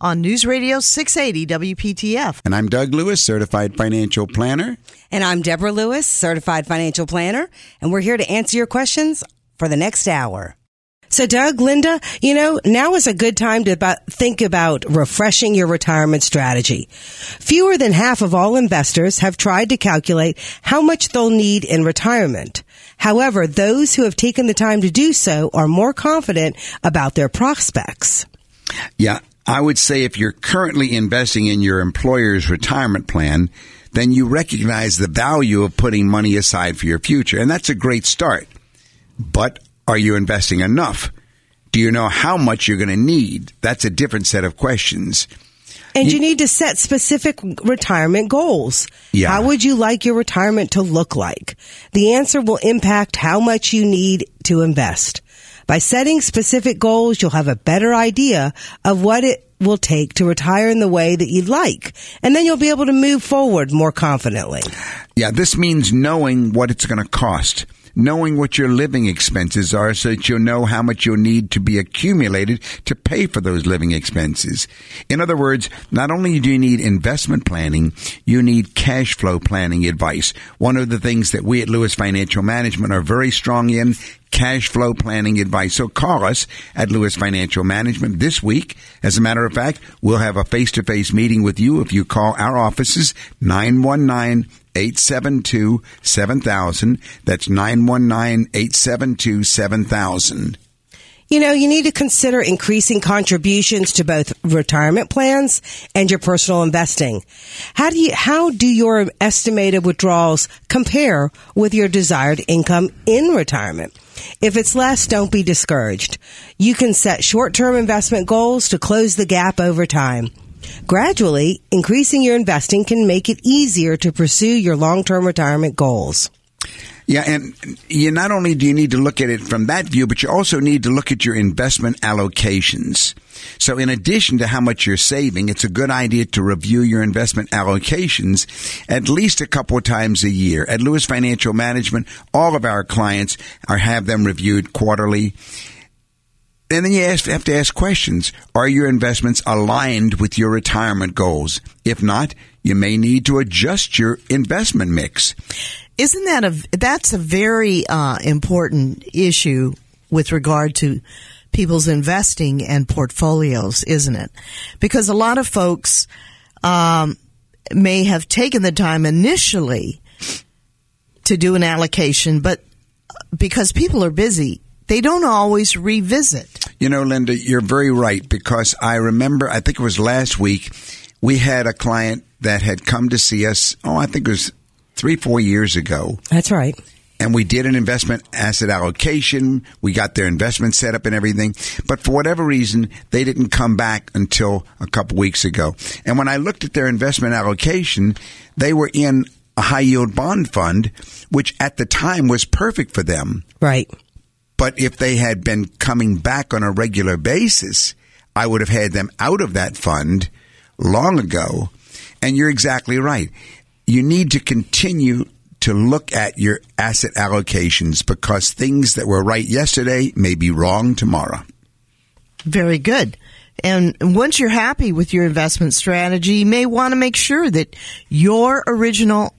on News Radio 680 WPTF. And I'm Doug Lewis, certified financial planner. And I'm Deborah Lewis, certified financial planner, and we're here to answer your questions for the next hour. So, Doug, Linda, you know, now is a good time to about, think about refreshing your retirement strategy. Fewer than half of all investors have tried to calculate how much they'll need in retirement. However, those who have taken the time to do so are more confident about their prospects. Yeah, I would say if you're currently investing in your employer's retirement plan, then you recognize the value of putting money aside for your future. And that's a great start. But are you investing enough? Do you know how much you're going to need? That's a different set of questions. And you, need to set specific retirement goals. Yeah. How would you like your retirement to look like? The answer will impact how much you need to invest. By setting specific goals, you'll have a better idea of what it will take to retire in the way that you'd like. And then you'll be able to move forward more confidently. Yeah, this means knowing what it's going to cost knowing what your living expenses are so that you'll know how much you'll need to be accumulated to pay for those living expenses. In other words, not only do you need investment planning, you need cash flow planning advice. One of the things that we at Lewis Financial Management are very strong in cash flow planning advice. So call us at Lewis Financial Management this week. As a matter of fact, we'll have a face to face meeting with you if you call our offices 919 872 7000. That's 919 872 7000. You know, you need to consider increasing contributions to both retirement plans and your personal investing. How do you, how do your estimated withdrawals compare with your desired income in retirement? If it's less, don't be discouraged. You can set short-term investment goals to close the gap over time. Gradually, increasing your investing can make it easier to pursue your long-term retirement goals. Yeah, and you not only do you need to look at it from that view, but you also need to look at your investment allocations. So in addition to how much you're saving, it's a good idea to review your investment allocations at least a couple of times a year. At Lewis Financial Management, all of our clients are have them reviewed quarterly. And then you have to ask questions. Are your investments aligned with your retirement goals? If not, you may need to adjust your investment mix. Isn't that a that's a very uh, important issue with regard to people's investing and portfolios, isn't it? Because a lot of folks um, may have taken the time initially to do an allocation, but because people are busy, they don't always revisit. You know, Linda, you're very right because I remember, I think it was last week, we had a client that had come to see us. Oh, I think it was three, four years ago. That's right. And we did an investment asset allocation. We got their investment set up and everything. But for whatever reason, they didn't come back until a couple weeks ago. And when I looked at their investment allocation, they were in a high yield bond fund, which at the time was perfect for them. Right. But if they had been coming back on a regular basis, I would have had them out of that fund long ago. And you're exactly right. You need to continue to look at your asset allocations because things that were right yesterday may be wrong tomorrow. Very good. And once you're happy with your investment strategy, you may want to make sure that your original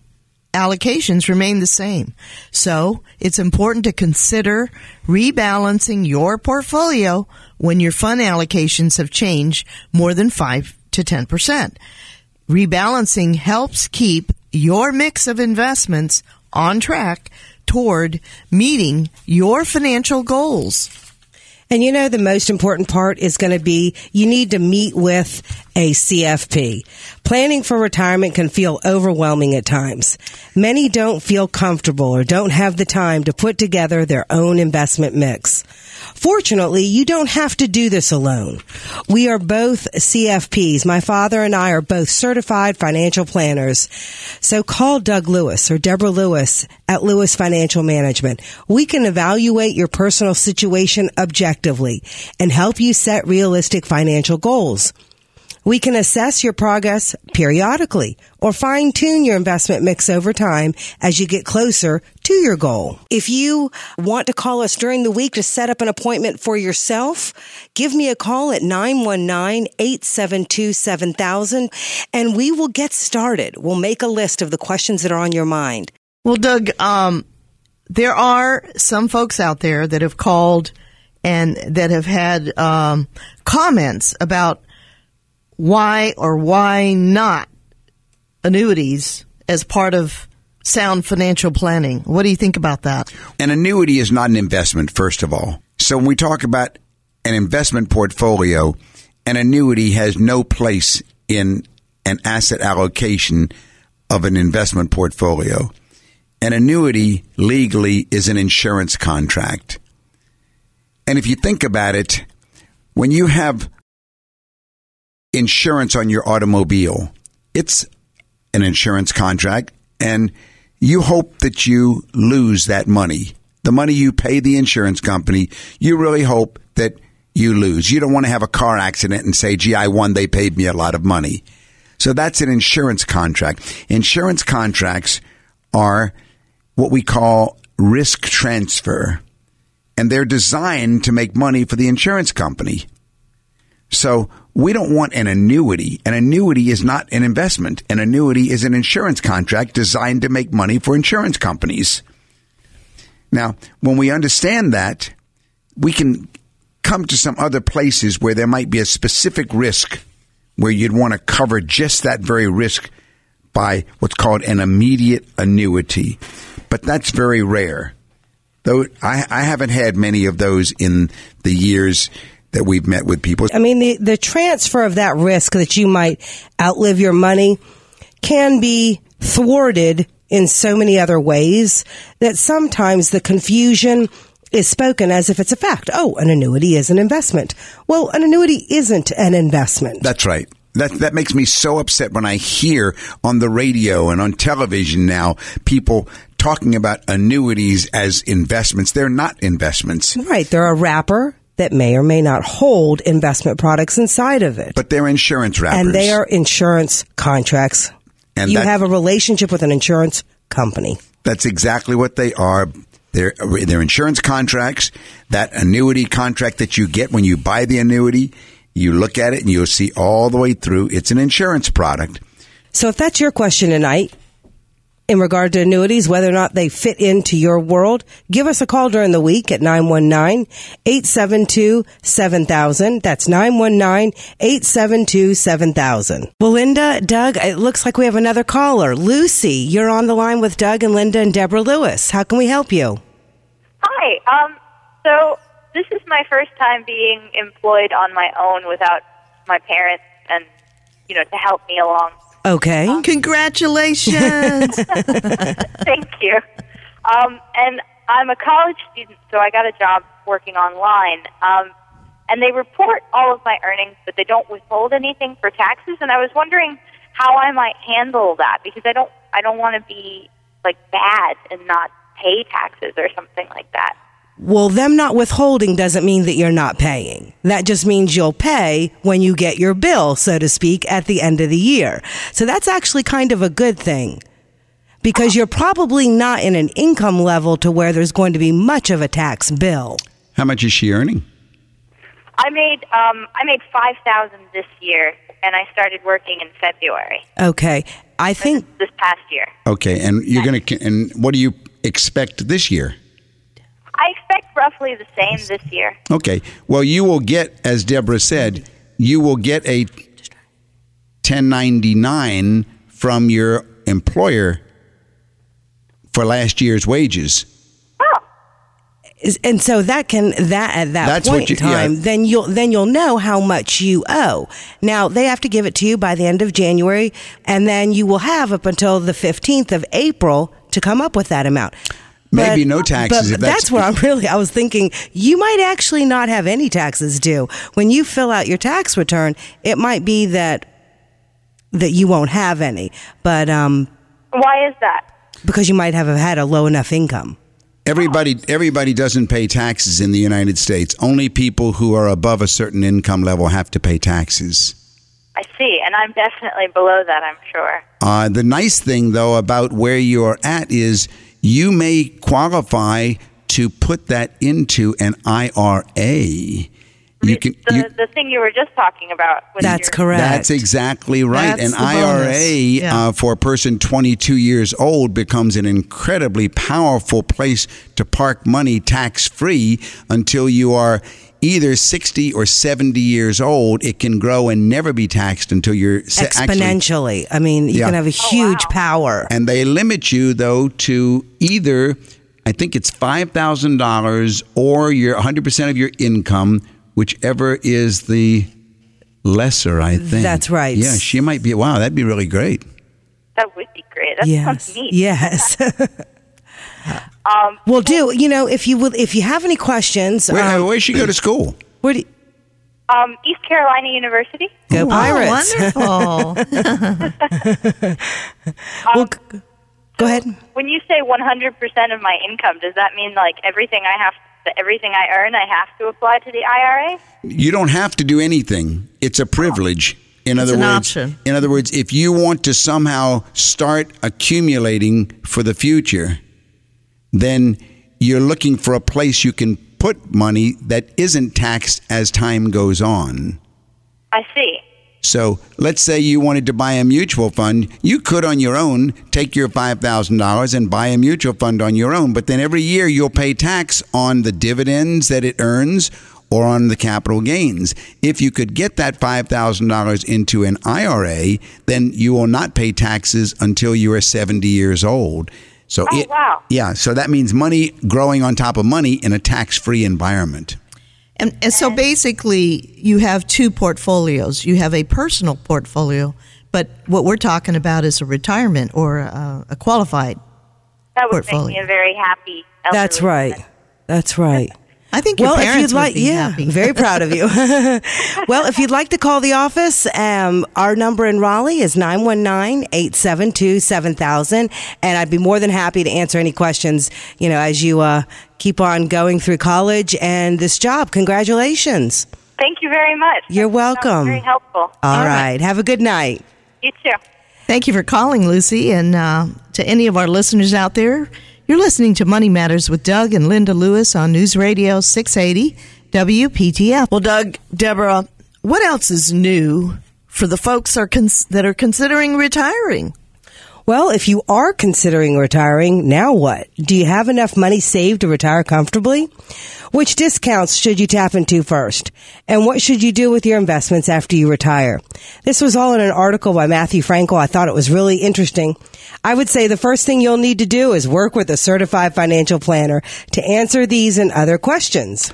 allocations remain the same. So it's important to consider rebalancing your portfolio when your fund allocations have changed more than five to 10%. Rebalancing helps keep your mix of investments on track toward meeting your financial goals. And you know, the most important part is going to be you need to meet with a CFP. Planning for retirement can feel overwhelming at times. Many don't feel comfortable or don't have the time to put together their own investment mix. Fortunately, you don't have to do this alone. We are both CFPs. My father and I are both certified financial planners. So call Doug Lewis or Deborah Lewis at Lewis Financial Management. We can evaluate your personal situation objectively and help you set realistic financial goals. We can assess your progress periodically or fine tune your investment mix over time as you get closer to your goal. If you want to call us during the week to set up an appointment for yourself, give me a call at 919-872-7000 and we will get started. We'll make a list of the questions that are on your mind. Well, Doug, um, there are some folks out there that have called and that have had um, comments about why or why not annuities as part of sound financial planning. What do you think about that? An annuity is not an investment, first of all. So when we talk about an investment portfolio, an annuity has no place in an asset allocation of an investment portfolio. An annuity legally is an insurance contract. And if you think about it, when you have insurance on your automobile. It's an insurance contract, and you hope that you lose that money. The money you pay the insurance company, you really hope that you lose. You don't want to have a car accident and say, gee, I won, they paid me a lot of money. So that's an insurance contract. Insurance contracts are what we call risk transfer, and they're designed to make money for the insurance company. So we don't want an annuity. An annuity is not an investment. An annuity is an insurance contract designed to make money for insurance companies. Now, when we understand that, we can come to some other places where there might be a specific risk where you'd want to cover just that very risk by what's called an immediate annuity. But that's very rare. Though I, I haven't had many of those in the years that we've met with people. I mean, the, the transfer of that risk that you might outlive your money can be thwarted in so many other ways that sometimes the confusion is spoken as if it's a fact. Oh, an annuity is an investment. Well, an annuity isn't an investment. That's right. That that makes me so upset when I hear on the radio and on television now people talking about annuities as investments. They're not investments. Right. They're a wrapper that may or may not hold investment products inside of it. But they're insurance wrappers. And they are insurance contracts. And you that, have a relationship with an insurance company. That's exactly what they are. They're, they're insurance contracts. That annuity contract that you get when you buy the annuity, you look at it and you'll see all the way through. It's an insurance product. So if that's your question tonight, in regard to annuities, whether or not they fit into your world, give us a call during the week at 919-872-7000. That's 919-872-7000. Well, Linda, Doug, it looks like we have another caller. Lucy, you're on the line with Doug and Linda and Deborah Lewis. How can we help you? Hi. Um, so this is my first time being employed on my own without my parents and, you know, to help me along Okay. Um, Congratulations. Thank you. Um, and I'm a college student, so I got a job working online. Um, and they report all of my earnings, but they don't withhold anything for taxes. And I was wondering how I might handle that because I don't I don't want to be like bad and not pay taxes or something like that. Well, them not withholding doesn't mean that you're not paying. That just means you'll pay when you get your bill, so to speak, at the end of the year. So that's actually kind of a good thing because you're probably not in an income level to where there's going to be much of a tax bill. How much is she earning? I made um, I made five thousand this year, and I started working in February. Okay, I think this, this past year. Okay, and you're gonna and what do you expect this year? I expect roughly the same this year. Okay. Well, you will get, as Deborah said, you will get a 1099 from your employer for last year's wages. Oh, and so that can that at that That's point you- in time, yeah. then you'll then you'll know how much you owe. Now they have to give it to you by the end of January, and then you will have up until the fifteenth of April to come up with that amount. Maybe no taxes But if that's, that's- where I'm really. I was thinking you might actually not have any taxes due when you fill out your tax return. It might be that that you won't have any, but um, why is that? because you might have had a low enough income. Everybody everybody doesn't pay taxes in the United States. Only people who are above a certain income level have to pay taxes. I see, and I'm definitely below that. I'm sure. Uh, the nice thing, though, about where you're at is you may qualify to put that into an IRA. You can. the, you- the thing you were just talking about. That's your, correct. That's exactly right. That's An IRA. Yeah. uh, for a person 22 years old becomes an incredibly powerful place to park money tax free until you are either 60 or 70 years old. It can grow and never be taxed until you're se- actually- Exponentially. I mean, you Yeah. can have a oh, huge power. and they limit you though to either I think it's five thousand dollars or your 100 percent of your income, whichever is the lesser. I think That's right. Yeah, she might be. Wow, that'd be really great. That would be great. That yes. sounds neat. Yes. Um, well, do you know if you will if you have any questions? Where, um, where'd she go to school? where do you, um, East Carolina University. go Pirates? Oh, wonderful. well, g- go ahead. When you say 100% of my income, does that mean like everything I have, everything I earn, I have to apply to the IRA? You don't have to do anything. It's a privilege. In other an words, option. in other words, if you want to somehow start accumulating for the future, then you're looking for a place you can put money that isn't taxed as time goes on. I see. So let's say you wanted to buy a mutual fund. You could, on your own, take your $5,000 and buy a mutual fund on your own. But then every year you'll pay tax on the dividends that it earns or on the capital gains. If you could get that $5,000 into an IRA, then you will not pay taxes until you are 70 years old. So Oh, it, wow. yeah, so that means money growing on top of money in a tax-free environment. And, and so basically, you have two portfolios. You have a personal portfolio, but what we're talking about is a retirement or a, a qualified. That would make Portfolio. me a very happy. That's right. woman. That's right. I think your well, if parents you'd like, would be yeah, happy. very proud of you. well, if you'd like to call the office, um, our number in Raleigh is 919-872-7000. And I'd be more than happy to answer any questions, you know, as you uh, keep on going through college and this job. Congratulations. Thank you very much. You're That sounds welcome. Very helpful. All All right. right. Have a good night. You too. Thank you for calling, Lucy. And uh, to any of our listeners out there, you're listening to Money Matters with Doug and Linda Lewis on News Radio 680 WPTF. Well, Doug, Deborah, what else is new for the folks are cons- that are considering retiring? Well, if you are considering retiring, now what? Do you have enough money saved to retire comfortably? Which discounts should you tap into first? And what should you do with your investments after you retire? This was all in an article by Matthew Frankel. I thought it was really interesting. I would say the first thing you'll need to do is work with a certified financial planner to answer these and other questions.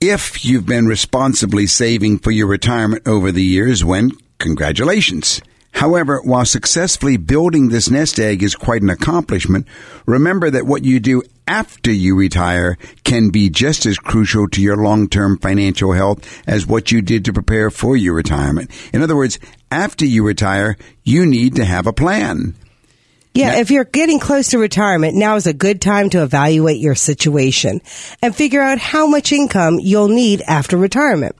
If you've been responsibly saving for your retirement over the years, when congratulations. However, while successfully building this nest egg is quite an accomplishment, remember that what you do after you retire can be just as crucial to your long-term financial health as what you did to prepare for your retirement. In other words, after you retire, you need to have a plan. Yeah, if you're getting close to retirement, now is a good time to evaluate your situation and figure out how much income you'll need after retirement.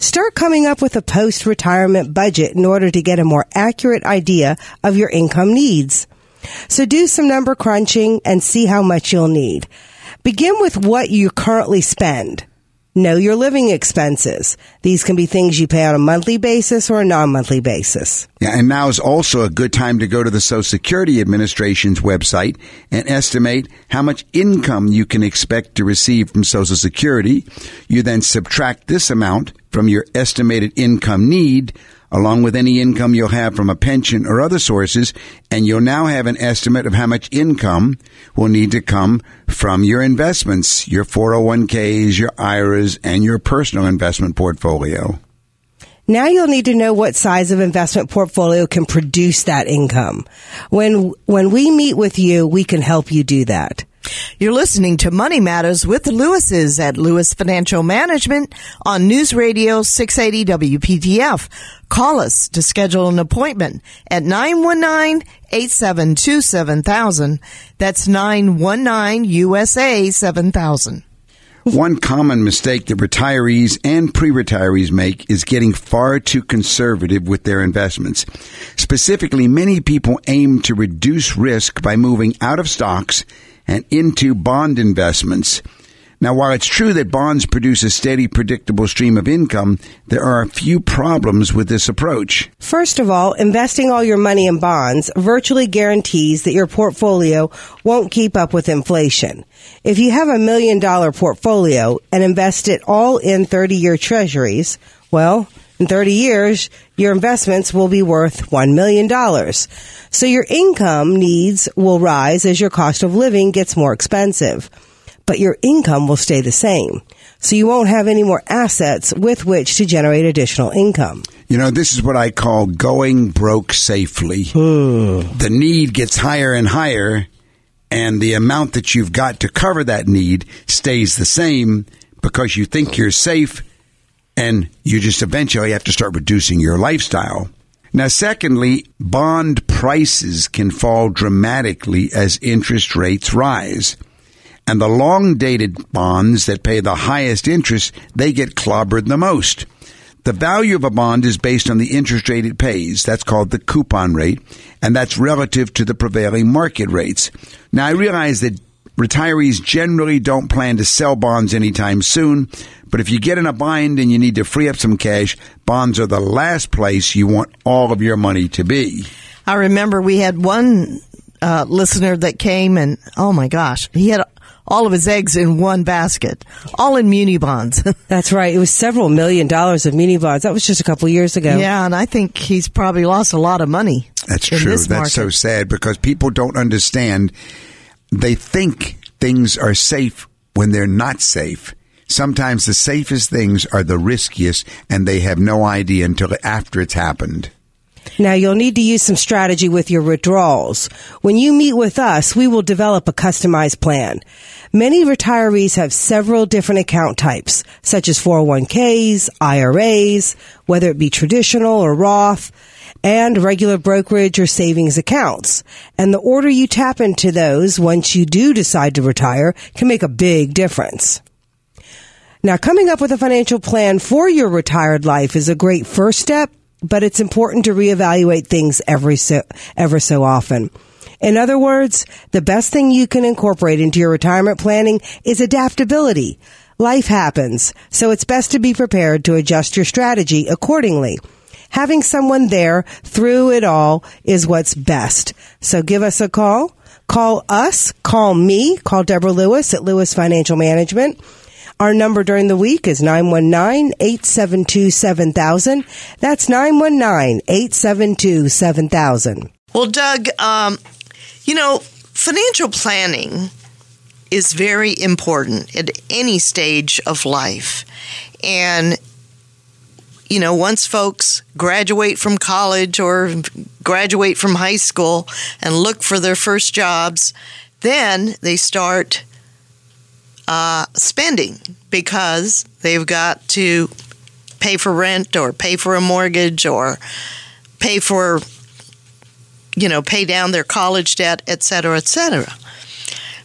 Start coming up with a post retirement budget in order to get a more accurate idea of your income needs. So do some number crunching and see how much you'll need. Begin with what you currently spend. Know your living expenses. These can be things you pay on a monthly basis or a non-monthly basis. Yeah, and now is also a good time to go to the Social Security Administration's website and estimate how much income you can expect to receive from Social Security. You then subtract this amount from your estimated income need along with any income you'll have from a pension or other sources, and you'll now have an estimate of how much income will need to come from your investments, your 401ks, your IRAs, and your personal investment portfolio. Now you'll need to know what size of investment portfolio can produce that income. When, when we meet with you, we can help you do that. You're listening to Money Matters with the Lewises at Lewis Financial Management on News Radio 680 WPTF. Call us to schedule an appointment at 919-872-7000. That's 919-USA 7000. One common mistake that retirees and pre-retirees make is getting far too conservative with their investments. Specifically, many people aim to reduce risk by moving out of stocks and into bond investments. Now, while it's true that bonds produce a steady, predictable stream of income, there are a few problems with this approach. First of all, investing all your money in bonds virtually guarantees that your portfolio won't keep up with inflation. If you have a million dollar portfolio and invest it all in 30 year treasuries, well, in 30 years, your investments will be worth $1 million. So your income needs will rise as your cost of living gets more expensive but your income will stay the same. So you won't have any more assets with which to generate additional income. You know, this is what I call going broke safely. Hmm. The need gets higher and higher, and the amount that you've got to cover that need stays the same because you think you're safe, and you just eventually have to start reducing your lifestyle. Now, secondly, bond prices can fall dramatically as interest rates rise and the long dated bonds that pay the highest interest, they get clobbered the most. The value of a bond is based on the interest rate it pays. That's called the coupon rate, and that's relative to the prevailing market rates. Now, I realize that retirees generally don't plan to sell bonds anytime soon, but if you get in a bind and you need to free up some cash, bonds are the last place you want all of your money to be. I remember we had one uh, listener that came and, oh my gosh, he had all of his eggs in one basket, all in muni bonds. That's right. It was several million dollars of muni bonds. That was just a couple years ago. Yeah, and I think he's probably lost a lot of money. That's true. That's so sad because people don't understand. They think things are safe when they're not safe. Sometimes the safest things are the riskiest, and they have no idea until after it's happened. Now you'll need to use some strategy with your withdrawals. When you meet with us, we will develop a customized plan. Many retirees have several different account types, such as 401ks, IRAs, whether it be traditional or Roth, and regular brokerage or savings accounts. And the order you tap into those once you do decide to retire can make a big difference. Now, coming up with a financial plan for your retired life is a great first step, but it's important to reevaluate things every so, ever so often. In other words, the best thing you can incorporate into your retirement planning is adaptability. Life happens, so it's best to be prepared to adjust your strategy accordingly. Having someone there through it all is what's best. So give us a call. Call us, call me, call Deborah Lewis at Lewis Financial Management. Our number during the week is 919-872-7000. That's 919-872-7000. Well, Doug, um, you know, financial planning is very important at any stage of life. And, you know, once folks graduate from college or graduate from high school and look for their first jobs, then they start uh, spending because they've got to pay for rent or pay for a mortgage or pay for you know, pay down their college debt, et cetera, et cetera.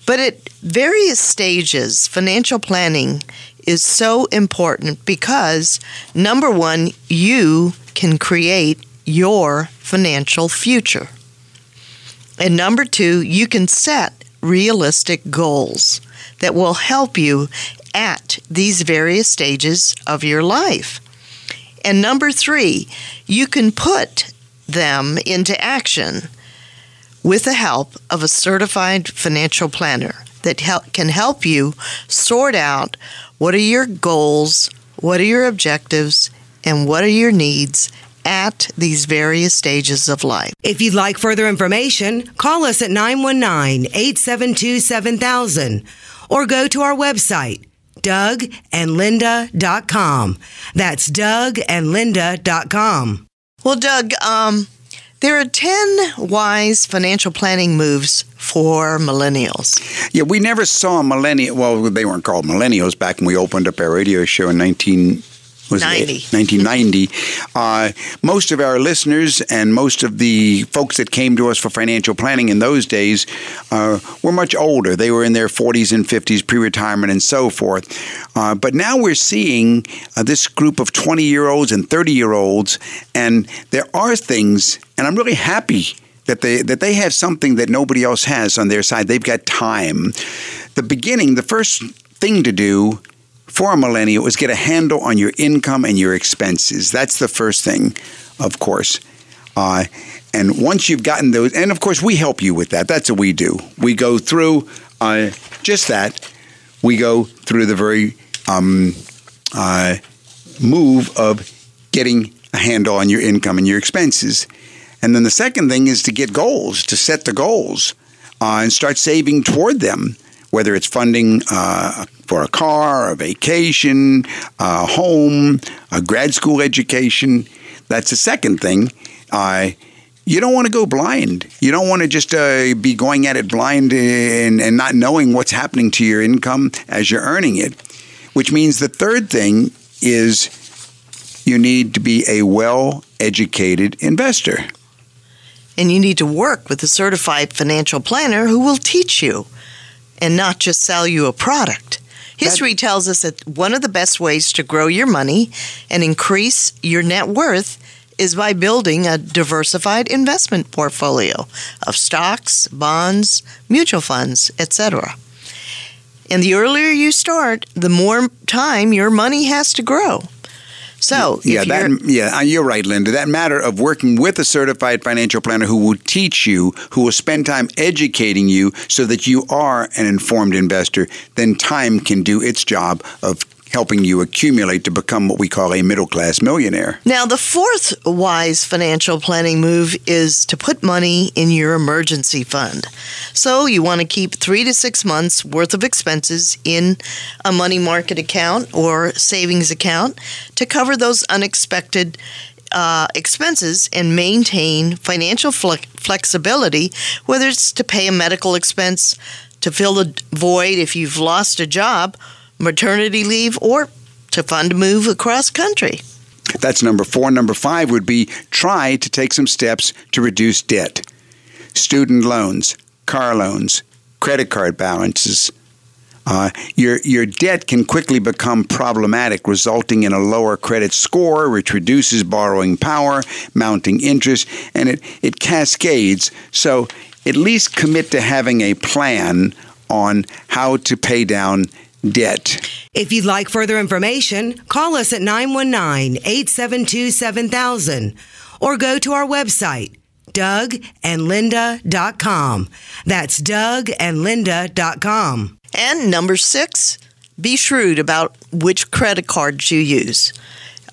But at various stages, financial planning is so important because number one, you can create your financial future. And number two, you can set realistic goals that will help you at these various stages of your life. And number three, you can put them into action with the help of a certified financial planner that help, can help you sort out what are your goals, what are your objectives, and what are your needs, at these various stages of life. If you'd like further information, call us at 919 872 7000 or go to our website, dougandlinda.com. That's dougandlinda.com. Well, Doug, um, there are 10 wise financial planning moves for millennials. Yeah, we never saw millennial. Well, they weren't called millennials back when we opened up our radio show in 19- was 90. 1990. uh, most of our listeners and most of the folks that came to us for financial planning in those days uh, were much older. They were in their 40s and 50s, pre retirement, and so forth. Uh, but now we're seeing uh, this group of 20 year olds and 30 year olds, and there are things, and I'm really happy that they that they have something that nobody else has on their side. They've got time. The beginning, the first thing to do for a millennial is get a handle on your income and your expenses. That's the first thing, of course. Uh, and once you've gotten those, and of course, we help you with that. That's what we do. We go through uh, just that. We go through the very um, uh, move of getting a handle on your income and your expenses. And then the second thing is to get goals, to set the goals uh, and start saving toward them whether it's funding uh, for a car, a vacation, a home, a grad school education. That's the second thing. Uh, you don't want to go blind. You don't want to just uh, be going at it blind and, and not knowing what's happening to your income as you're earning it. Which means the third thing is you need to be a well educated investor. And you need to work with a certified financial planner who will teach you and not just sell you a product. History that, tells us that one of the best ways to grow your money and increase your net worth is by building a diversified investment portfolio of stocks, bonds, mutual funds, etc. And the earlier you start, the more time your money has to grow. So yeah, that yeah, uh, you're right, Linda. That matter of working with a certified financial planner who will teach you, who will spend time educating you, so that you are an informed investor. Then time can do its job of helping you accumulate to become what we call a middle class millionaire. Now, the fourth wise financial planning move is to put money in your emergency fund. So, you want to keep three to six months worth of expenses in a money market account or savings account to cover those unexpected uh, expenses and maintain financial flexibility, whether it's to pay a medical expense, to fill the void if you've lost a job, maternity leave, or to fund a move across country. That's number four. Number five would be try to take some steps to reduce debt. Student loans, car loans, credit card balances. Uh, your your debt can quickly become problematic, resulting in a lower credit score, which reduces borrowing power, mounting interest, and it, it cascades. So at least commit to having a plan on how to pay down debt. If you'd like further information, call us at 919 872 7000 or go to our website, dougandlinda.com. That's dougandlinda.com. And number six, be shrewd about which credit cards you use.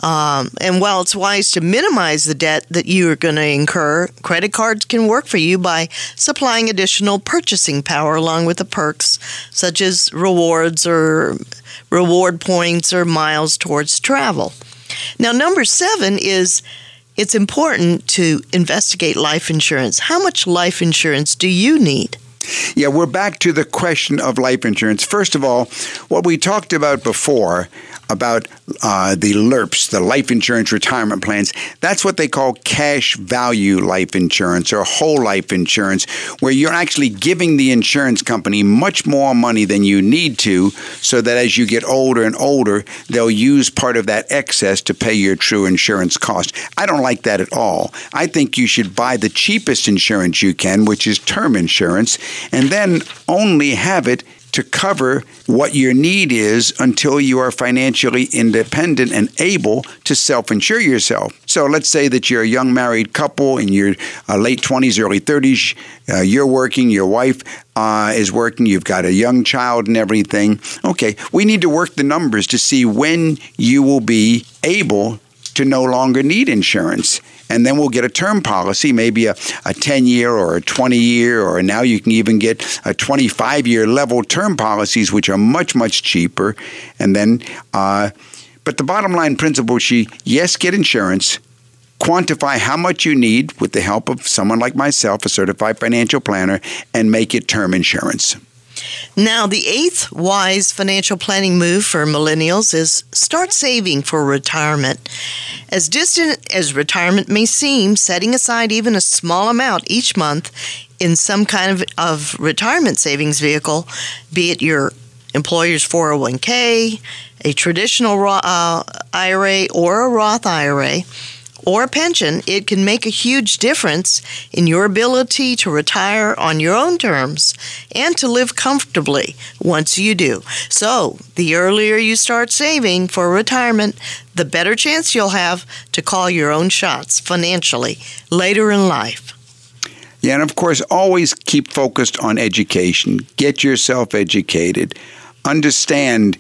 Um, and while it's wise to minimize the debt that you are going to incur, credit cards can work for you by supplying additional purchasing power along with the perks, such as rewards or reward points or miles towards travel. Now, number seven is it's important to investigate life insurance. How much life insurance do you need? Yeah, we're back to the question of life insurance. First of all, what we talked about before about uh, the LIRPs, the life insurance retirement plans. That's what they call cash value life insurance or whole life insurance, where you're actually giving the insurance company much more money than you need to, so that as you get older and older, they'll use part of that excess to pay your true insurance cost. I don't like that at all. I think you should buy the cheapest insurance you can, which is term insurance, and then only have it to cover what your need is until you are financially independent and able to self insure yourself. So let's say that you're a young married couple in your uh, late 20s, early 30s, uh, you're working, your wife uh, is working, you've got a young child and everything. Okay, we need to work the numbers to see when you will be able to no longer need insurance. And then we'll get a term policy, maybe a, a 10 year or a 20 year, or now you can even get a 25 year level term policies, which are much, much cheaper. And then, uh, but the bottom line principle, she, yes, get insurance, quantify how much you need with the help of someone like myself, a certified financial planner, and make it term insurance. Now, the eighth wise financial planning move for millennials is start saving for retirement. As distant as retirement may seem, setting aside even a small amount each month in some kind of, of retirement savings vehicle, be it your employer's 401k, a traditional uh, IRA, or a Roth IRA, or a pension, it can make a huge difference in your ability to retire on your own terms and to live comfortably once you do. So, the earlier you start saving for retirement, the better chance you'll have to call your own shots financially later in life. Yeah, and of course, always keep focused on education. Get yourself educated. Understand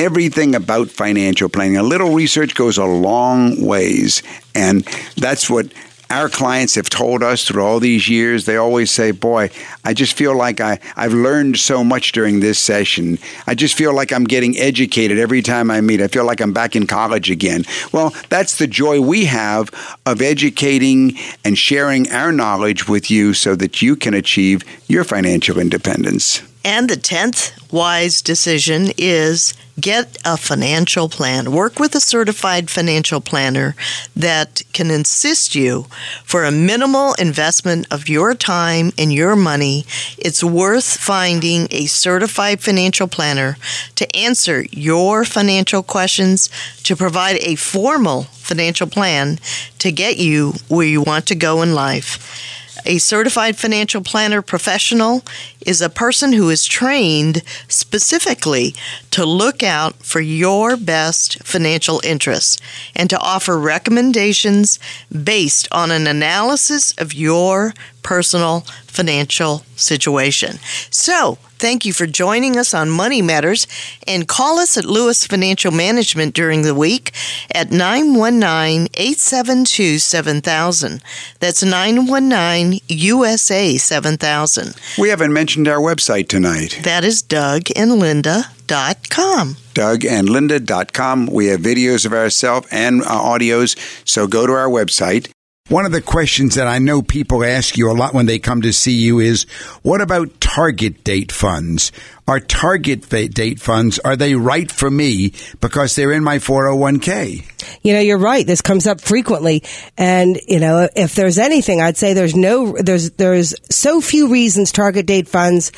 everything about financial planning. A little research goes a long ways, and that's what our clients have told us through all these years. They always say, Boy, I just feel like I, I've learned so much during this session. I just feel like I'm getting educated every time I meet. I feel like I'm back in college again. Well, that's the joy we have of educating and sharing our knowledge with you so that you can achieve your financial independence. And the 10th wise decision is get a financial plan. Work with a certified financial planner that can assist you for a minimal investment of your time and your money. It's worth finding a certified financial planner to answer your financial questions, to provide a formal financial plan to get you where you want to go in life. A certified financial planner professional is a person who is trained specifically to look out for your best financial interests and to offer recommendations based on an analysis of your personal financial situation. So, thank you for joining us on Money Matters and call us at Lewis Financial Management during the week at 919 872 7000. That's 919 USA 7000. We haven't mentioned our website tonight. That is Doug and Linda. Com. Doug dougandlinda.com. Dougandlinda.com. We have videos of ourselves and uh, audios, so go to our website one of the questions that I know people ask you a lot when they come to see you is, what about target date funds? Are target date funds, are they right for me because they're in my 401k? You know, you're right. This comes up frequently. And, you know, if there's anything, I'd say there's no, there's, there's so few reasons target date funds,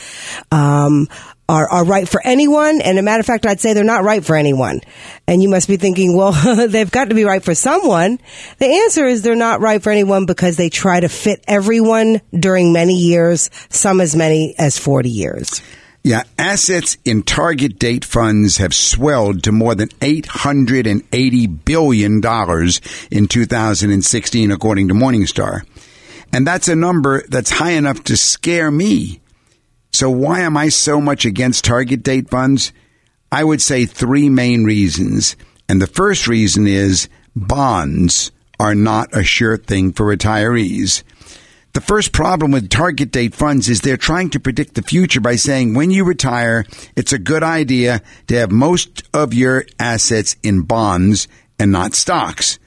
um, are, are right for anyone. And a matter of fact, I'd say they're not right for anyone. And you must be thinking, well, they've got to be right for someone. The answer is they're not right for anyone because they try to fit everyone during many years, some as many as 40 years. Yeah, assets in target date funds have swelled to more than $880 billion in 2016, according to Morningstar. And that's a number that's high enough to scare me so, why am I so much against target date funds? I would say three main reasons. And the first reason is bonds are not a sure thing for retirees. The first problem with target date funds is they're trying to predict the future by saying when you retire, it's a good idea to have most of your assets in bonds and not stocks.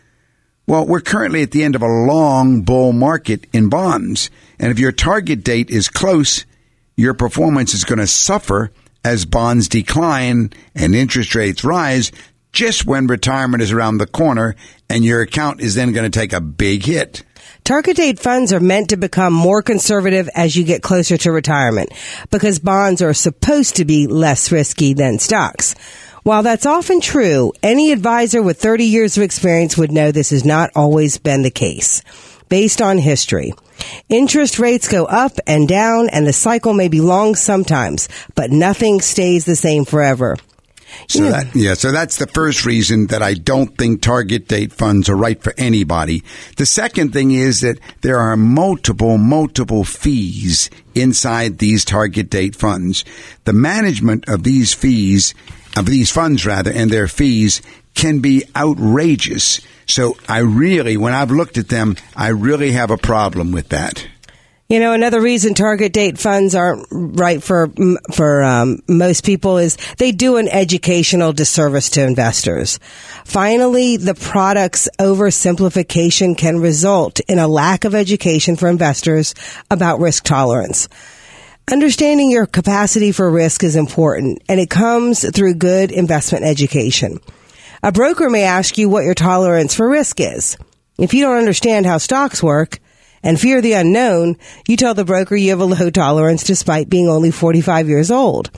Well, we're currently at the end of a long bull market in bonds. And if your target date is close, your performance is going to suffer as bonds decline and interest rates rise just when retirement is around the corner and your account is then going to take a big hit. Target date funds are meant to become more conservative as you get closer to retirement because bonds are supposed to be less risky than stocks. While that's often true, any advisor with 30 years of experience would know this has not always been the case based on history. Interest rates go up and down and the cycle may be long sometimes, but nothing stays the same forever. So yeah. that yeah, so that's the first reason that I don't think target date funds are right for anybody. The second thing is that there are multiple multiple fees inside these target date funds. The management of these fees of these funds rather and their fees can be outrageous. So I really, when I've looked at them, I really have a problem with that. You know, another reason target date funds aren't right for for um, most people is they do an educational disservice to investors. Finally, the product's oversimplification can result in a lack of education for investors about risk tolerance. Understanding your capacity for risk is important, and it comes through good investment education. A broker may ask you what your tolerance for risk is. If you don't understand how stocks work, and fear the unknown, you tell the broker you have a low tolerance despite being only 45 years old.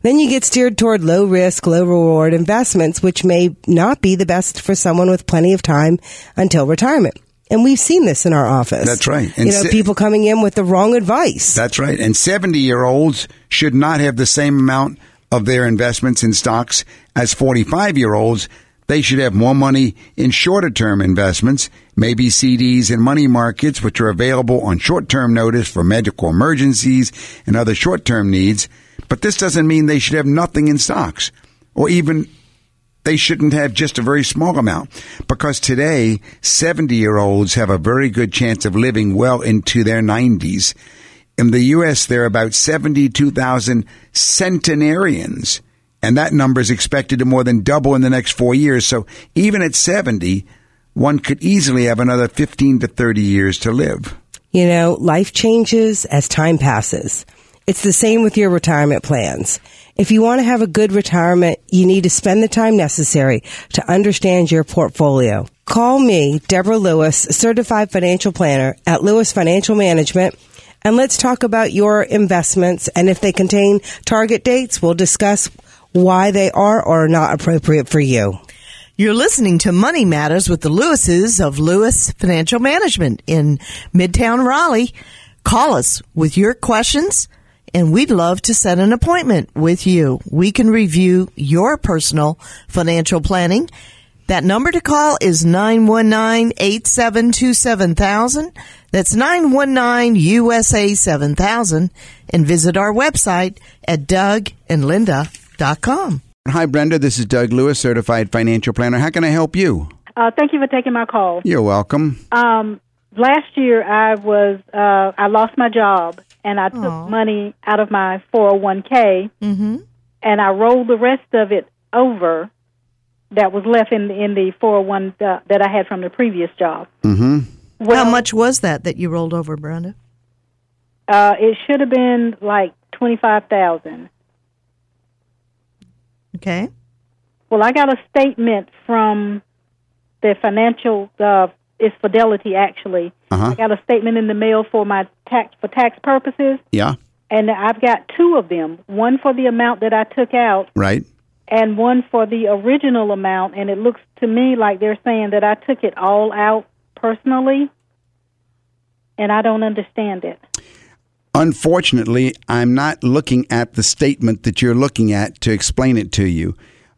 Then you get steered toward low risk, low reward investments, which may not be the best for someone with plenty of time until retirement. And we've seen this in our office. That's right. And you know, si- people coming in with the wrong advice. That's right. And 70 year olds should not have the same amount of their investments in stocks as 45 year olds. They should have more money in shorter term investments, maybe CDs and money markets, which are available on short term notice for medical emergencies and other short term needs. But this doesn't mean they should have nothing in stocks or even they shouldn't have just a very small amount because today 70 year olds have a very good chance of living well into their 90s. In the U.S., there are about 72,000 centenarians, and that number is expected to more than double in the next four years. So even at 70, one could easily have another 15 to 30 years to live. You know, life changes as time passes. It's the same with your retirement plans. If you want to have a good retirement, you need to spend the time necessary to understand your portfolio. Call me, Deborah Lewis, certified financial planner at Lewis Financial Management, and let's talk about your investments. And if they contain target dates, we'll discuss why they are or are not appropriate for you. You're listening to Money Matters with the Lewises of Lewis Financial Management in Midtown Raleigh. Call us with your questions and we'd love to set an appointment with you. We can review your personal financial planning. That number to call is 919-872-7000. That's 919-USA-7000 and visit our website at dougandlinda.com. Hi, Brenda. This is Doug Lewis, certified financial planner. How can I help you? Uh, thank you for taking my call. You're welcome. Um, last year, I was uh, I lost my job, and I took Aw. money out of my 401k, Mm-hmm. and I rolled the rest of it over that was left in in the 401 uh, that I had from the previous job. Mm-hmm. How much was that that you rolled over, Brenda? Uh, it should have been like twenty five thousand. Okay. Well, I got a statement from the financial. Uh, it's Fidelity actually. Uh-huh. I got a statement in the mail for my tax for tax purposes. Yeah, and I've got two of them. One for the amount that I took out, right. And one for the original amount. And it looks to me like they're saying that I took it all out personally, and I don't understand it. Unfortunately, I'm not looking at the statement that you're looking at to explain it to you.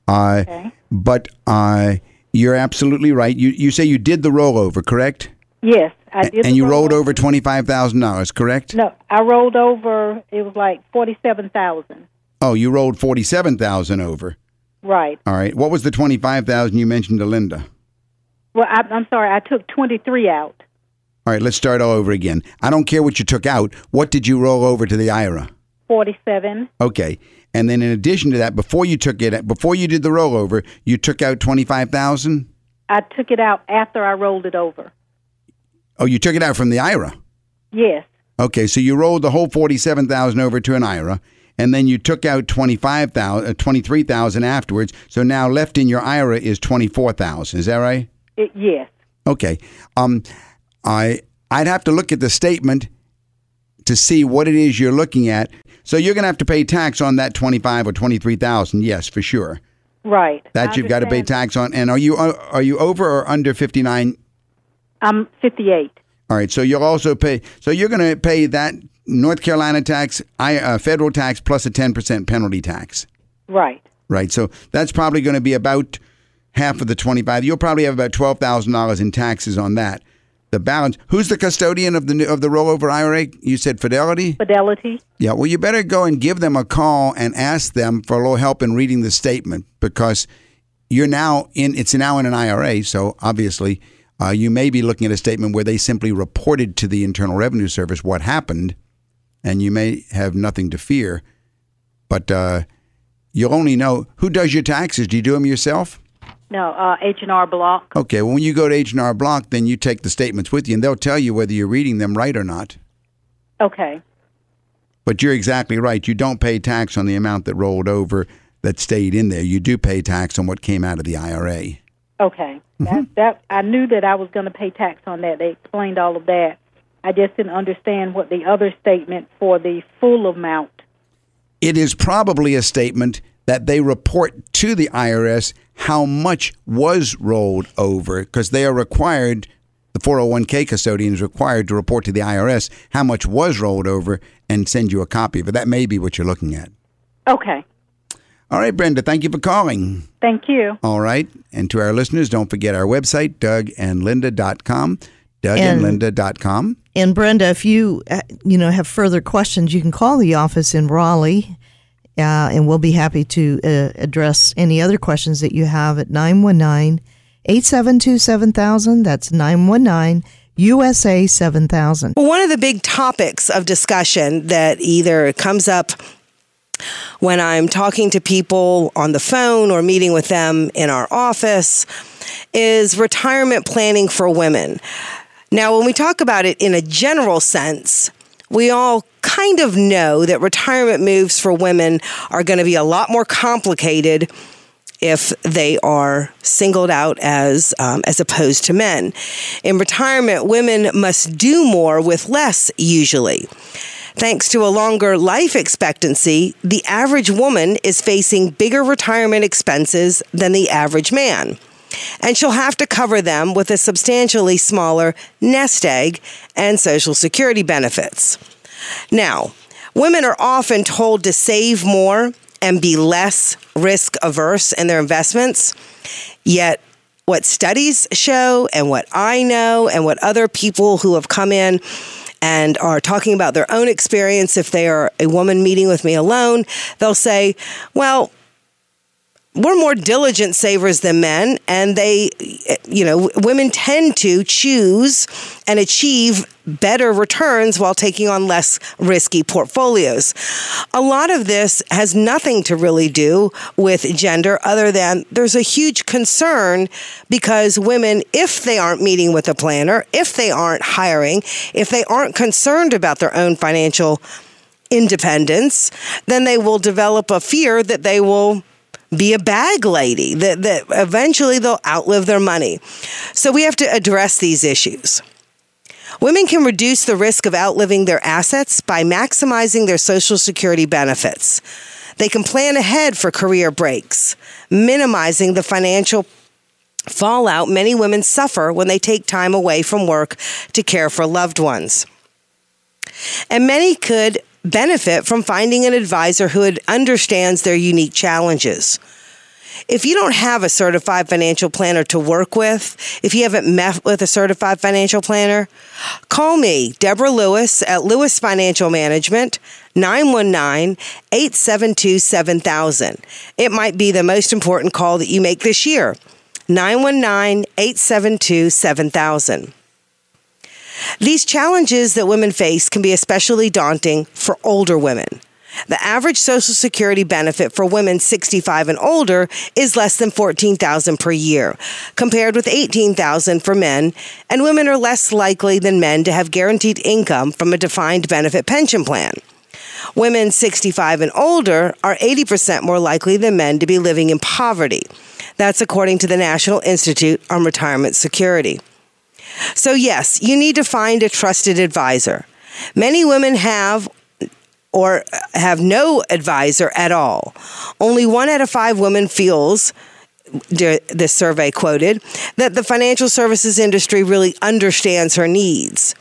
Uh, Okay. But uh, you're absolutely right. You you say you did the rollover, correct? Yes, I did. and you rolled over twenty five thousand dollars, correct? No, I rolled over. It was like forty-seven thousand. Oh, you rolled forty seven thousand over. Right. All right. What was the twenty five thousand you mentioned to Linda? Well, I, I'm sorry. I took twenty-three out. All right, let's start all over again. I don't care what you took out. What did you roll over to the IRA? Forty-seven. Okay. And then in addition to that, before you took it, before you did the rollover, you took out twenty five thousand. I took it out after I rolled it over. Oh, you took it out from the IRA. Yes. Okay, so you rolled the whole forty-seven thousand over to an IRA, and then you took out twenty-five thousand, uh, twenty-three thousand afterwards. So now left in your IRA is twenty-four thousand. Is that right? It, yes. Okay. Um, I I'd have to look at the statement to see what it is you're looking at. So you're going to have to pay tax on that twenty-five or twenty-three thousand. Yes, for sure. Right. That you've got to pay tax on. And are you uh, are you over or under fifty-nine? I'm fifty-eight. All right. So you'll also pay. So you're going to pay that North Carolina tax, I, uh, federal tax plus a ten percent penalty tax. Right. Right. So that's probably going to be about half of the twenty-five. You'll probably have about twelve thousand dollars in taxes on that. The balance. Who's the custodian of the of the rollover IRA? You said Fidelity. Fidelity. Yeah. Well, you better go and give them a call and ask them for a little help in reading the statement because you're now in. It's now in an IRA, so obviously. Uh, you may be looking at a statement where they simply reported to the Internal Revenue Service what happened, and you may have nothing to fear. But uh, you'll only know who does your taxes. Do you do them yourself? No, uh, H&R Block. Okay, well, when you go to H&R Block, then you take the statements with you, and they'll tell you whether you're reading them right or not. Okay. But you're exactly right. You don't pay tax on the amount that rolled over that stayed in there. You do pay tax on what came out of the IRA. Okay. That, that I knew that I was going to pay tax on that. They explained all of that. I just didn't understand what the other statement for the full amount. It is probably a statement that they report to the IRS how much was rolled over because they are required the 401k custodian is required to report to the IRS how much was rolled over and send you a copy of it. That may be what you're looking at. Okay. All right, Brenda, thank you for calling. Thank you. All right. And to our listeners, don't forget our website, dougandlinda.com. And- Dougandlinda.com. And Brenda, if you uh, you know have further questions, you can call the office in Raleigh, uh, and we'll be happy to uh, address any other questions that you have at 919-872-7000. That's 919 USA 7000. Well, one of the big topics of discussion that either comes up when I'm talking to people on the phone or meeting with them in our office is retirement planning for women. Now, when we talk about it in a general sense, we all kind of know that retirement moves for women are going to be a lot more complicated if they are singled out as um, as opposed to men. In retirement, women must do more with less usually. Thanks to a longer life expectancy, the average woman is facing bigger retirement expenses than the average man. And she'll have to cover them with a substantially smaller nest egg and Social Security benefits. Now, women are often told to save more and be less risk averse in their investments. Yet, what studies show, and what I know, and what other people who have come in and are talking about their own experience, if they are a woman meeting with me alone, they'll say, Well, we're more diligent savers than men, and they, you know, women tend to choose and achieve better returns while taking on less risky portfolios. A lot of this has nothing to really do with gender, other than there's a huge concern because women, if they aren't meeting with a planner, if they aren't hiring, if they aren't concerned about their own financial independence, then they will develop a fear that they will be a bag lady, that, that eventually they'll outlive their money. So we have to address these issues. Women can reduce the risk of outliving their assets by maximizing their Social Security benefits. They can plan ahead for career breaks, minimizing the financial fallout many women suffer when they take time away from work to care for loved ones. And many could benefit from finding an advisor who understands their unique challenges. If you don't have a certified financial planner to work with, if you haven't met with a certified financial planner, call me, Deborah Lewis at Lewis Financial Management, 919 872 7000. It might be the most important call that you make this year. 919 872 7000. These challenges that women face can be especially daunting for older women. The average Social Security benefit for women 65 and older is less than 14,000 per year, compared with 18,000 for men, and women are less likely than men to have guaranteed income from a defined benefit pension plan. Women 65 and older are 80% more likely than men to be living in poverty. That's according to the National Institute on Retirement Security. So, yes, you need to find a trusted advisor. Many women have or have no advisor at all. Only one out of five women feels, this survey quoted, that the financial services industry really understands her needs.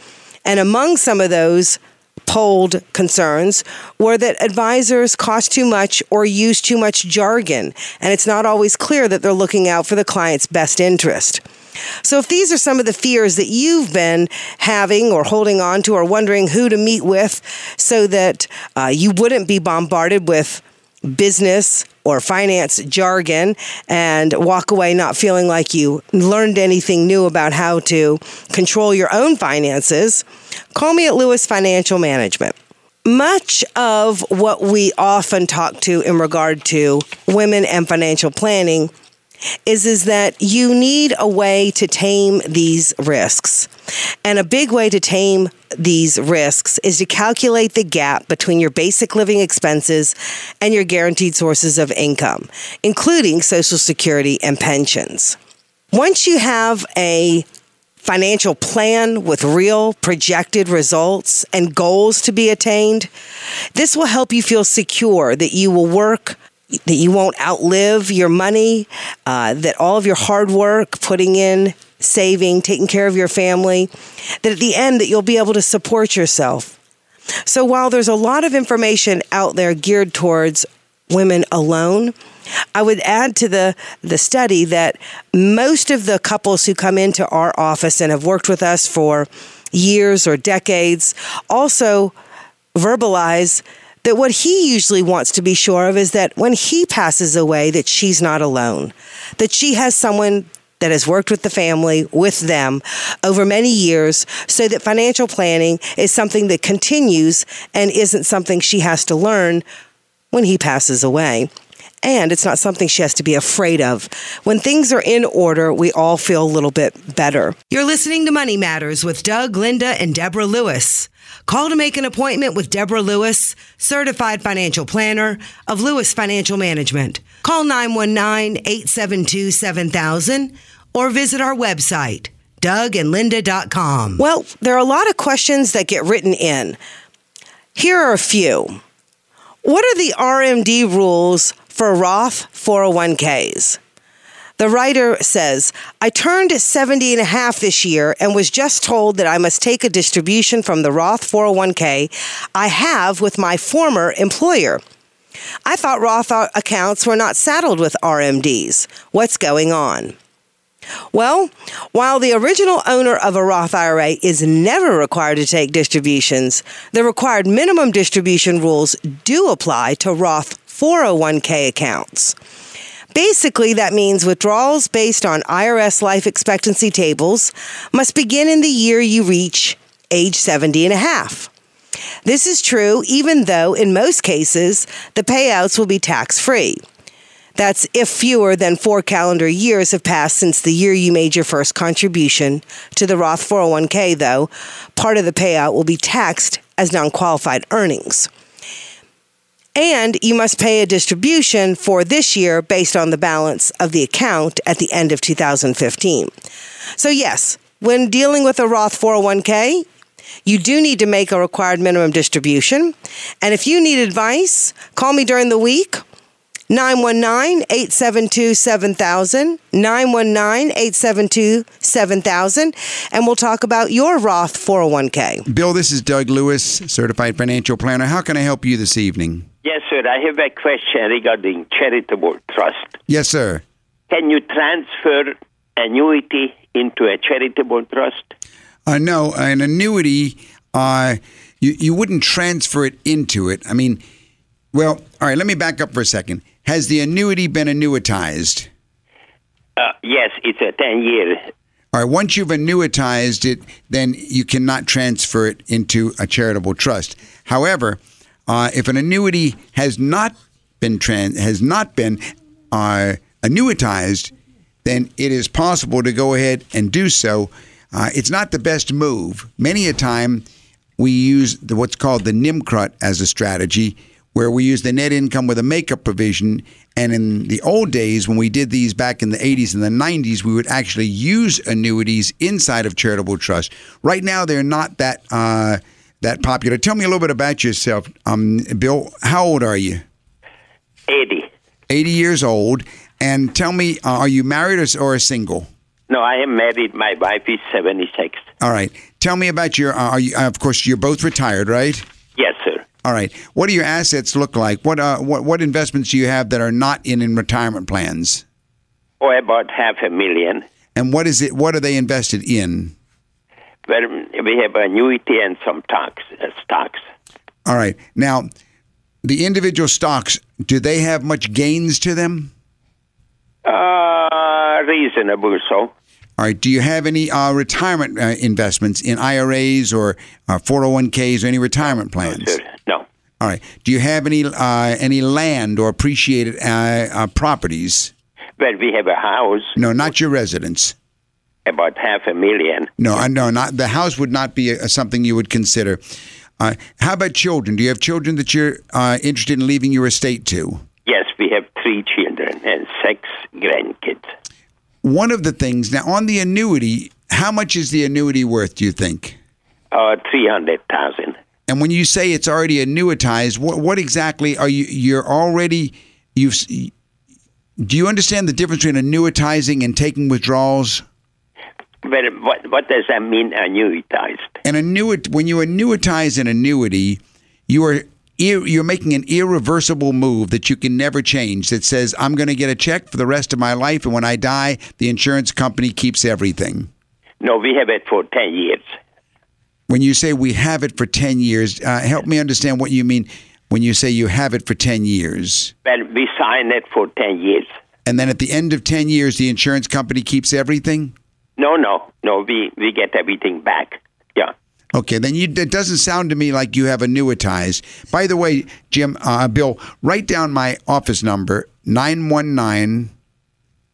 And among some of those polled concerns were that advisors cost too much or use too much jargon, and it's not always clear that they're looking out for the client's best interest. So, if these are some of the fears that you've been having or holding on to or wondering who to meet with so that uh, you wouldn't be bombarded with business or finance jargon and walk away not feeling like you learned anything new about how to control your own finances, call me at Lewis Financial Management. Much of what we often talk to in regard to women and financial planning is is that you need a way to tame these risks. And a big way to tame these risks is to calculate the gap between your basic living expenses and your guaranteed sources of income, including social security and pensions. Once you have a financial plan with real projected results and goals to be attained, this will help you feel secure that you will work that you won't outlive your money, uh, that all of your hard work, putting in, saving, taking care of your family, that at the end that you'll be able to support yourself. So while there's a lot of information out there geared towards women alone, I would add to the, the study that most of the couples who come into our office and have worked with us for years or decades also verbalize that what he usually wants to be sure of is that when he passes away that she's not alone that she has someone that has worked with the family with them over many years so that financial planning is something that continues and isn't something she has to learn when he passes away and it's not something she has to be afraid of. When things are in order, we all feel a little bit better. You're listening to Money Matters with Doug, Linda, and Deborah Lewis. Call to make an appointment with Deborah Lewis, certified financial planner of Lewis Financial Management. Call 919-872-7000 or visit our website, dougandlinda.com. Well, there are a lot of questions that get written in. Here are a few. What are the RMD rules for Roth 401ks? The writer says, I turned 70 and a half this year and was just told that I must take a distribution from the Roth 401k I have with my former employer. I thought Roth accounts were not saddled with RMDs. What's going on? Well, while the original owner of a Roth IRA is never required to take distributions, the required minimum distribution rules do apply to Roth 401k accounts. Basically, that means withdrawals based on IRS life expectancy tables must begin in the year you reach age 70 and a half. This is true even though in most cases the payouts will be tax free. That's if fewer than four calendar years have passed since the year you made your first contribution to the Roth 401k, though, part of the payout will be taxed as non qualified earnings and you must pay a distribution for this year based on the balance of the account at the end of 2015. So, yes, when dealing with a Roth 401k, you do need to make a required minimum distribution. And if you need advice, call me during the week. 919 872 7000, 919 872 7000, and we'll talk about your Roth 401k. Bill, this is Doug Lewis, certified financial planner. How can I help you this evening? Yes, sir. I have a question regarding charitable trust. Yes, sir. Can you transfer annuity into a charitable trust? Uh, no, an annuity, uh, you, you wouldn't transfer it into it. I mean, well, all right, let me back up for a second. Has the annuity been annuitized? Uh, yes, it's a 10 year. All right, once you've annuitized it, then you cannot transfer it into a charitable trust. However, uh, if an annuity has not been trans- has not been uh, annuitized, then it is possible to go ahead and do so. Uh, it's not the best move. Many a time, we use the, what's called the NIMCRUT as a strategy, where we use the net income with a makeup provision. And in the old days, when we did these back in the 80s and the 90s, we would actually use annuities inside of charitable trust. Right now, they're not that uh, that popular. Tell me a little bit about yourself, um, Bill. How old are you? 80. 80 years old. And tell me, uh, are you married or, or single? No, I am married. My wife is 76. All right. Tell me about your, uh, are you, uh, of course, you're both retired, right? Yes, sir. All right. What do your assets look like? What, uh, what, what investments do you have that are not in, in retirement plans? Oh, about half a million. And what is it? What are they invested in? Well, we have annuity and some stocks. Uh, stocks. All right. Now, The individual stocks, do they have much gains to them? Uh, reasonable so. All right. Do you have any uh, retirement uh, investments in IRAs or uh, 401ks or any retirement plans? Sir, no. All right. Do you have any uh, any land or appreciated uh, uh, properties? Well, we have a house, No, not your residence. About half a million. No, I no, not the house would not be uh something you would consider. Uh, how about children? Do you have children that you're uh, interested in leaving your estate to? Yes, we have three children and six grandkids. One of the things now on the annuity, how much is the annuity worth? Do you think? Uh, 300,000. And when you say it's already annuitized, what what exactly are you? You're already you've. Do you understand the difference between annuitizing and taking withdrawals? Well, what, what does that mean, annuitized? An annuit when you annuitize an annuity, you are you're making an irreversible move that you can never change. That says I'm going to get a check for the rest of my life, and when I die, the insurance company keeps everything. No, we have it for 10 years. When you say we have it for ten years, uh, help me understand what you mean when you say you have it for ten years. Well, we sign it for 10 years. And then at the end of 10 years, the insurance company keeps everything? No, no, no, we, we get everything back. Yeah. Okay, then you, it doesn't sound to me like you have annuitized. By the way, Jim, uh, Bill, write down my office number 919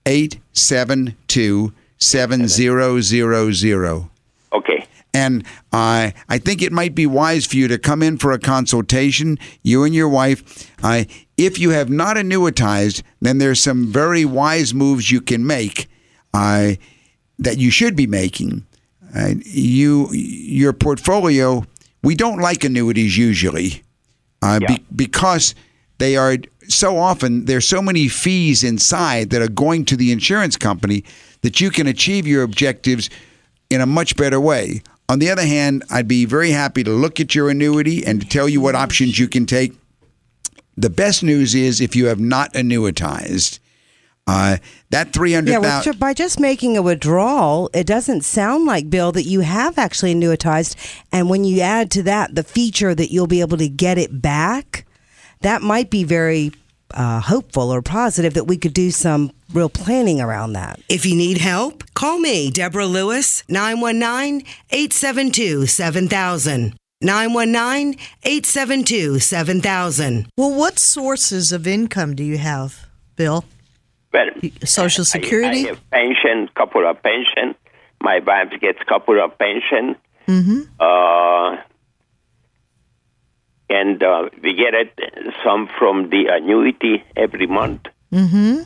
872 7000. Okay. And uh, I think it might be wise for you to come in for a consultation, you and your wife. Uh, if you have not annuitized, then there's some very wise moves you can make uh, that you should be making. Uh, you, your portfolio, we don't like annuities usually uh, be, because they are so often there's so many fees inside that are going to the insurance company that you can achieve your objectives in a much better way. On the other hand, I'd be very happy to look at your annuity and to tell you what options you can take. The best news is if you have not annuitized, uh, that three hundred Yeah, well, ju- by just making a withdrawal, it doesn't sound like, Bill, that you have actually annuitized. And when you add to that the feature that you'll be able to get it back, that might be very uh, hopeful or positive that we could do some real planning around that. If you need help, call me, Deborah Lewis, 919 872 7000. 919 872 7000. Well, what sources of income do you have, Bill? Well, Social Security? I, have pension, couple of pension. My wife gets couple of pension. Mm-hmm. Uh, and uh, we get it some from the annuity every month. Mm-hmm.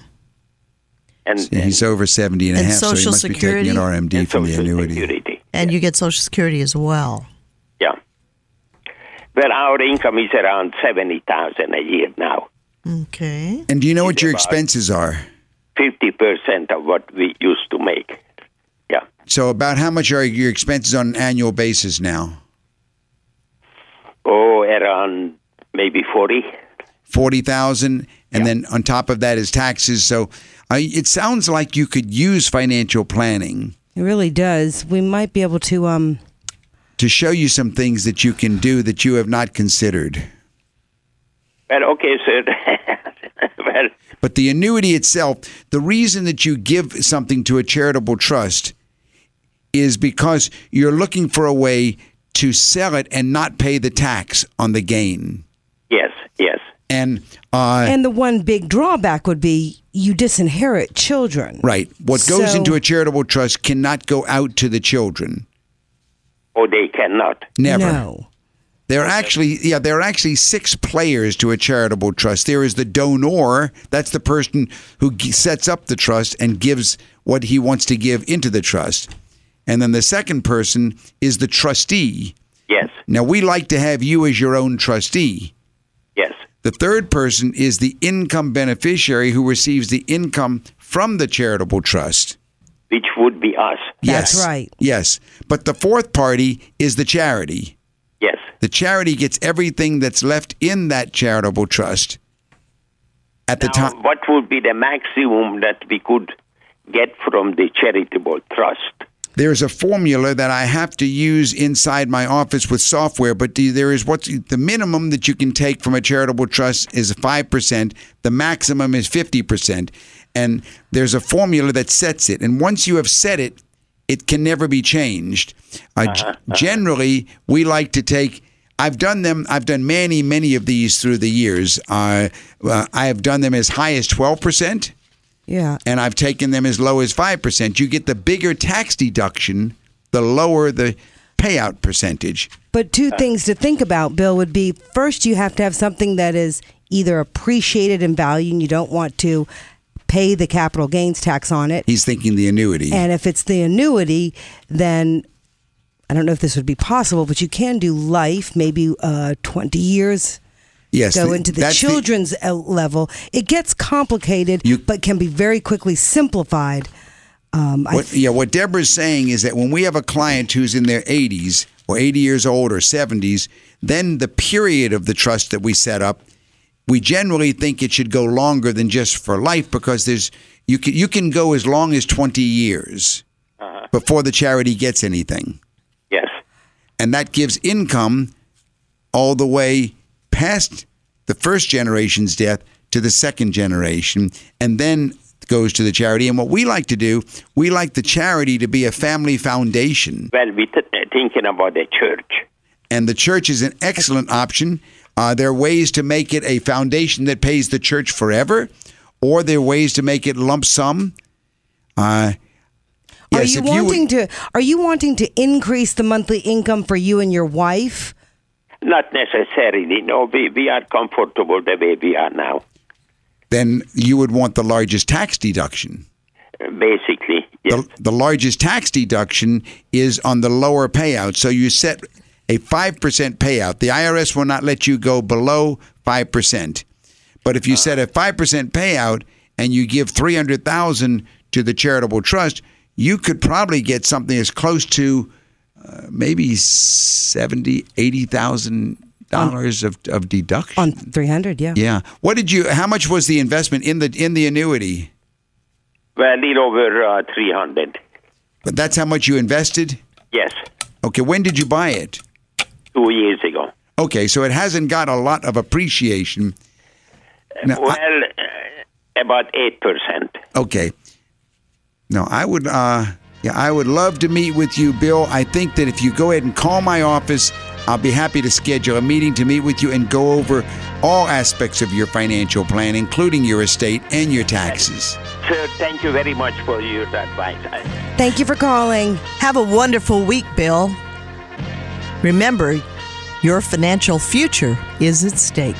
And, He's over 70 and a And half, so he must Security? be taking an RMD and from the annuity. Security. And you get Social Security as well. Yeah. Well, our income is around seventy thousand a year now. Okay. And do you know what your about- expenses are? Fifty percent of what we used to make. Yeah. So, about how much are your expenses on an annual basis now? Oh, around maybe forty. Forty thousand, and then on top of that is taxes. So, uh, it sounds like you could use financial planning It really does. We might be able to. Um, to show you some things that you can do that you have not considered. Well, okay, sir. well, But the annuity itself, the reason that you give something to a charitable trust is because you're looking for a way to sell it and not pay the tax on the gain. yes, yes. And uh, and the one big drawback would be you disinherit children. right, what goes So- into a charitable trust cannot go out to the children. Oh, they cannot. Never. No. There are actually, yeah, there are actually six players to a charitable trust. There is the donor, that's the person who g- sets up the trust and gives what he wants to give into the trust. And then the second person is the trustee. Yes, Now, we like to have you as your own trustee. yes. The third person is the income beneficiary who receives the income from the charitable trust. Which would be us. That's yes. right. Yes. But the fourth party is the charity. The charity gets everything that's left in that charitable trust at the time. what would be the maximum that we could get from the charitable trust? there's a formula that I have to use inside my office with software, but the, there is what's the minimum that you can take from a charitable trust is 5%, the maximum is 50%. And there's a formula that sets it. And once you have set it, it can never be changed. Uh, g- Generally, we like to take. I've done them. I've done many, many of these through the years. Uh, uh, I have done them as high as twelve percent, Yeah. and I've taken them as low as five percent. You get the bigger tax deduction, the lower the payout percentage. But two things to think about, Bill, would be first, you have to have something that is either appreciated in value and you don't want to pay the capital gains tax on it. He's thinking the annuity. And if it's the annuity, then I don't know if this would be possible, but you can do life, maybe uh, 20 years. yes, Go the- into the children's uh level. It gets complicated, You- but can be very quickly simplified. Um, I What, yeah, what Deborah's saying is that when we have a client who's in their 80s or 80 years old or 70s, then the period of the trust that we set up, we generally think it should go longer than just for life because there's you can you can go as long as 20 years before the charity gets anything, Yes. And that gives income all the way past the first generation's death to the second generation, and then goes to the charity. And what we like to do, we like the charity to be a family foundation. Well, we t- thinking about the church. And the church is an excellent option. Uh, there are ways to make it a foundation that pays the church forever, or there are ways to make it lump sum. Uh, are you if you would- wanting to are you wanting to increase the monthly income for you and your wife? Not necessarily. No, we, we are comfortable the way we are now. then you would want the largest tax deduction. uh, Basically, yes. The, the largest tax deduction is on the lower payout. So you set a 5% payout. The IRS will not let you go below 5%. But if you set a 5% payout and you give 300,000 to the charitable trust, you could probably get something as close to uh, maybe 70, 80,000 dollars of, of deduction. On 300, yeah. yeah. What did you how much was the investment in the in the annuity? Well, a little over uh, 300. But that's how much you invested? Yes, Okay, when did you buy it? two years ago. Okay, so it hasn't got a lot of appreciation. Now, well, I- uh, about 8%. okay. No, I would uh yeah, I would love to meet with you, Bill. I think that if you go ahead and call my office, I'll be happy to schedule a meeting to meet with you and go over all aspects of your financial plan, including your estate and your taxes. Sir, thank you very much for your advice. Thank you for calling. Have a wonderful week, Bill. Remember, your financial future is at stake.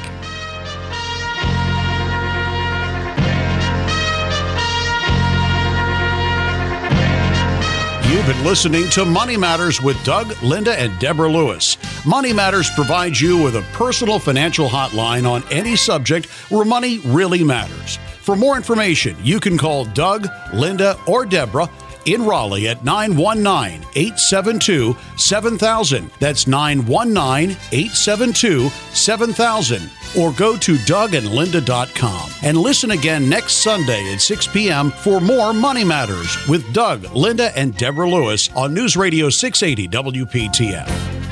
You've been listening to Money Matters with Doug, Linda, and Deborah Lewis. Money Matters provides you with a personal financial hotline on any subject where money really matters. For more information, you can call Doug, Linda, or Deborah in Raleigh at 919 872 7000. That's 919 872 7000. Or go to dougandlinda.com and listen again next Sunday at 6 p.m. for more Money Matters with Doug, Linda, and Deborah Lewis on News Radio 680 WPTF.